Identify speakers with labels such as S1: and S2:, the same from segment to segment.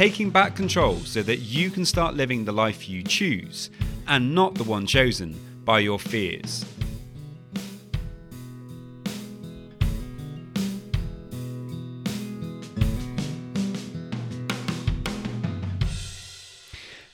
S1: taking back control so that you can start living the life you choose and not the one chosen by your fears.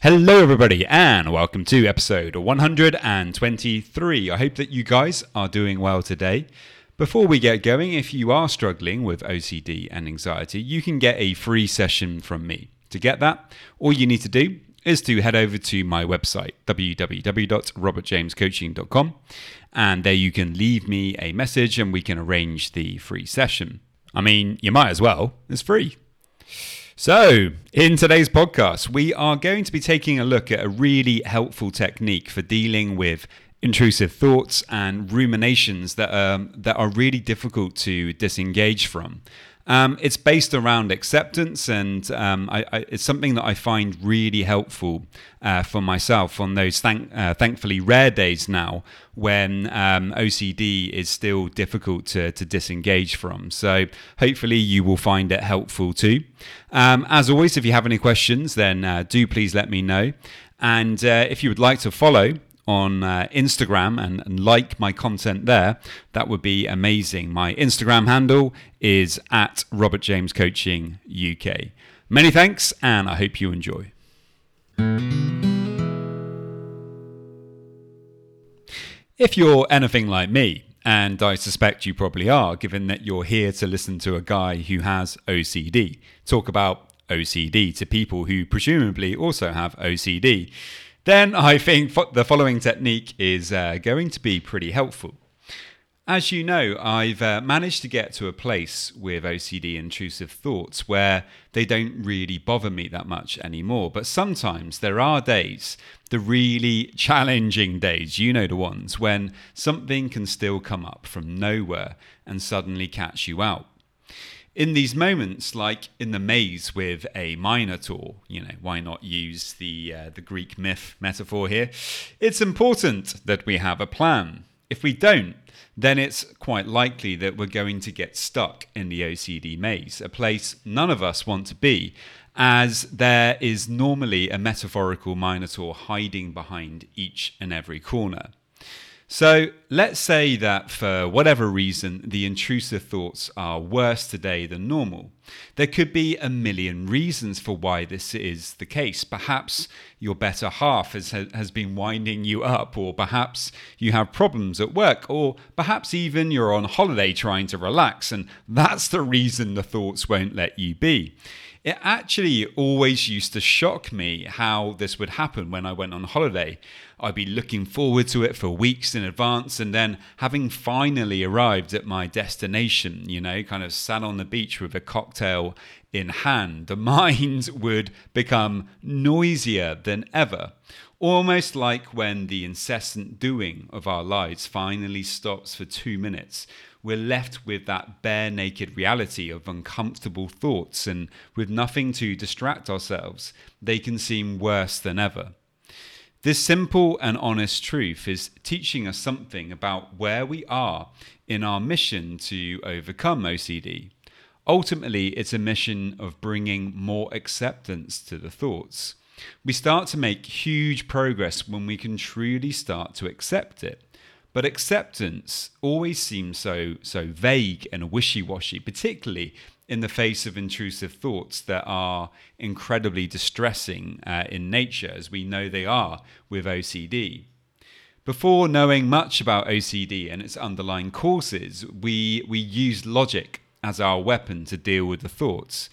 S1: Hello, everybody, and welcome to episode 123. I hope that you guys are doing well today. Before we get going, if you are struggling with OCD and anxiety, you can get a free session from me. To get that, all you need to do is to head over to my website, www.robertjamescoaching.com, and there you can leave me a message and we can arrange the free session. I mean, you might as well, it's free. So, in today's podcast, we are going to be taking a look at a really helpful technique for dealing with intrusive thoughts and ruminations that are, that are really difficult to disengage from. Um, it's based around acceptance, and um, I, I, it's something that I find really helpful uh, for myself on those thank, uh, thankfully rare days now when um, OCD is still difficult to, to, disengage from. So hopefully you will find it helpful too. Um, as always, if you have any questions, then uh, do please let me know. And uh, if you would like to follow on uh, Instagram and, and, like my content there, that would be amazing. My Instagram handle is at Robert James Coaching UK. Many thanks, and I hope you enjoy. If you're anything like me, and I suspect you probably are, given that you're here to listen to a guy who has OCD, talk about OCD to people who presumably also have OCD then I think the following technique is uh, going to be pretty helpful. As you know, I've uh, managed to get to a place with OCD intrusive thoughts where they don't really bother me that much anymore. But sometimes there are days, the really challenging days, you know the ones, when something can still come up from nowhere and suddenly catch you out in these moments, like in the maze with a minotaur, you know, why not use the uh, the Greek myth metaphor here? It's important that we have a plan. If we don't, then it's quite likely that we're going to get stuck in the OCD maze, a place none of us want to be, as there is normally a metaphorical minotaur hiding behind each and every corner. So let's say that for whatever reason, the intrusive thoughts are worse today than normal. There could be a million reasons for why this is the case. Perhaps your better half has, has been winding you up, or perhaps you have problems at work, or perhaps even you're on holiday trying to relax, and that's the reason the thoughts won't let you be. It actually always used to shock me how this would happen when I went on holiday. I'd be looking forward to it for weeks in advance, and then having finally arrived at my destination, you know, kind of sat on the beach with a cocktail in hand, the mind would become noisier than ever. Almost like when the incessant doing of our lives finally stops for two minutes we're left with that bare naked reality of uncomfortable thoughts, and with nothing to distract ourselves, they can seem worse than ever. This simple and honest truth is teaching us something about where we are in our mission to overcome OCD. Ultimately, it's a mission of bringing more acceptance to the thoughts. We start to make huge progress when we can truly start to accept it. But acceptance always seems so so vague and wishy-washy, particularly in the face of intrusive thoughts that are incredibly distressing uh, in nature, as we know they are with OCD. Before knowing much about OCD and its underlying causes, we, we use logic as our weapon to deal with the thoughts.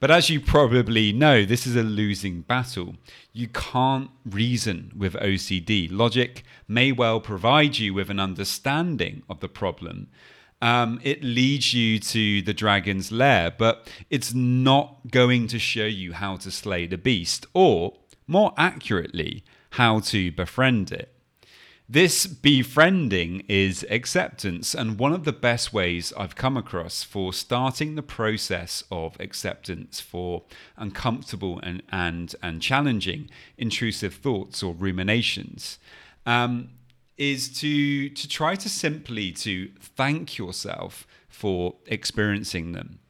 S1: But as you probably know, this is a losing battle. You can't reason with OCD. Logic may well provide you with an understanding of the problem, Um, it leads you to the dragon's lair, but it's not going to show you how to slay the beast, or more accurately, how to befriend it. This befriending is acceptance, and one of the best ways I've come across for starting the process of acceptance for uncomfortable and, and, and challenging intrusive thoughts or ruminations um, is to, to try to simply to thank yourself for experiencing them.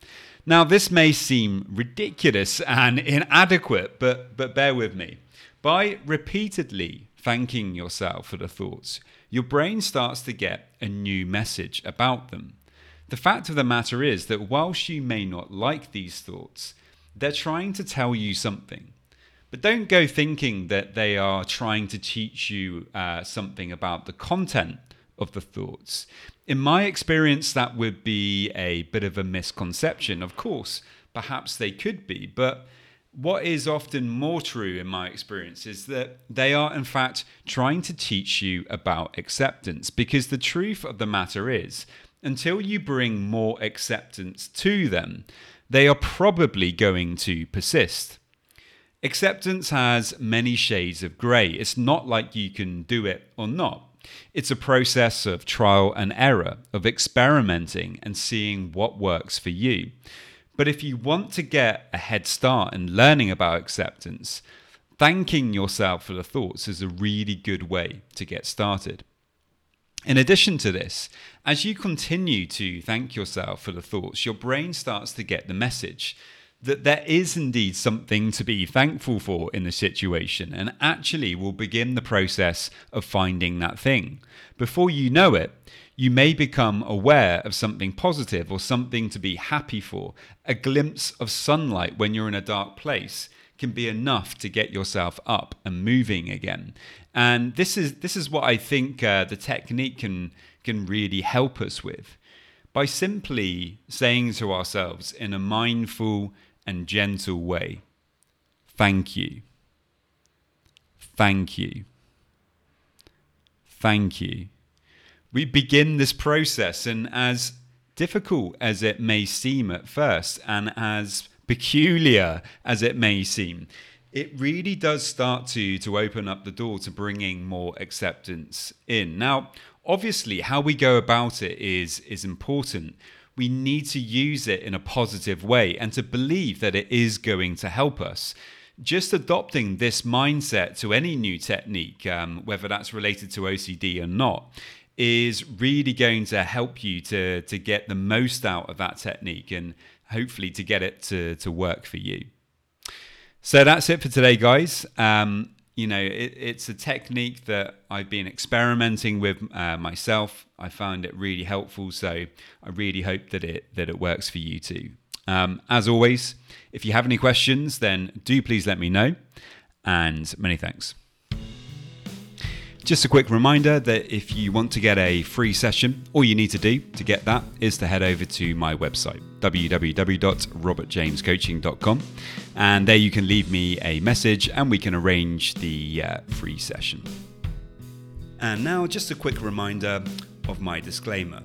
S1: Now, this may seem ridiculous and inadequate, but, but bear with me. By repeatedly thanking yourself for the thoughts, your brain starts to get a new message about them. The fact of the matter is that whilst you may not like these thoughts, they're trying to tell you something. But don't go thinking that they are trying to teach you uh, something about the content of the thoughts. In my experience, that would be a bit of a misconception. Of course, perhaps they could be, but what is often more true in my experience is that they are, in fact, trying to teach you about acceptance. Because the truth of the matter is, until you bring more acceptance to them, they are probably going to persist. Acceptance has many shades of grey. It's not like you can do it or not. It's a process of trial and error, of experimenting and seeing what works for you. But if you want to get a head start in learning about acceptance, thanking yourself for the thoughts is a really good way to get started. In addition to this, as you continue to thank yourself for the thoughts, your brain starts to get the message that there is indeed something to be thankful for in the situation and actually will begin the process of finding that thing. Before you know it, you may become aware of something positive or something to be happy for. A glimpse of sunlight when you're in a dark place can be enough to get yourself up and moving again. And this is this is what I think uh, the technique can can really help us with by simply saying to ourselves in a mindful and gentle way, "Thank you, thank you, thank you." We begin this process, and as difficult as it may seem at first, and as peculiar as it may seem, it really does start to to open up the door to bringing more acceptance in. Now, obviously, how we go about it is is important. We need to use it in a positive way and to believe that it is going to help us just adopting this mindset to any new technique, um, whether that's related to OCD or not, is really going to help you to to get the most out of that technique and hopefully to get it to to work for you. So that's it for today, guys. Um, you know, it, it's a technique that I've been experimenting with uh, myself. I found it really helpful, so I really hope that it that it works for you too. Um, as always, if you have any questions, then do please let me know. And many thanks. Just a quick reminder that if you want to get a free session, all you need to do to get that is to head over to my website, www.robertjamescoaching.com. And there you can leave me a message and we can arrange the uh, free session. And now, just a quick reminder of my disclaimer.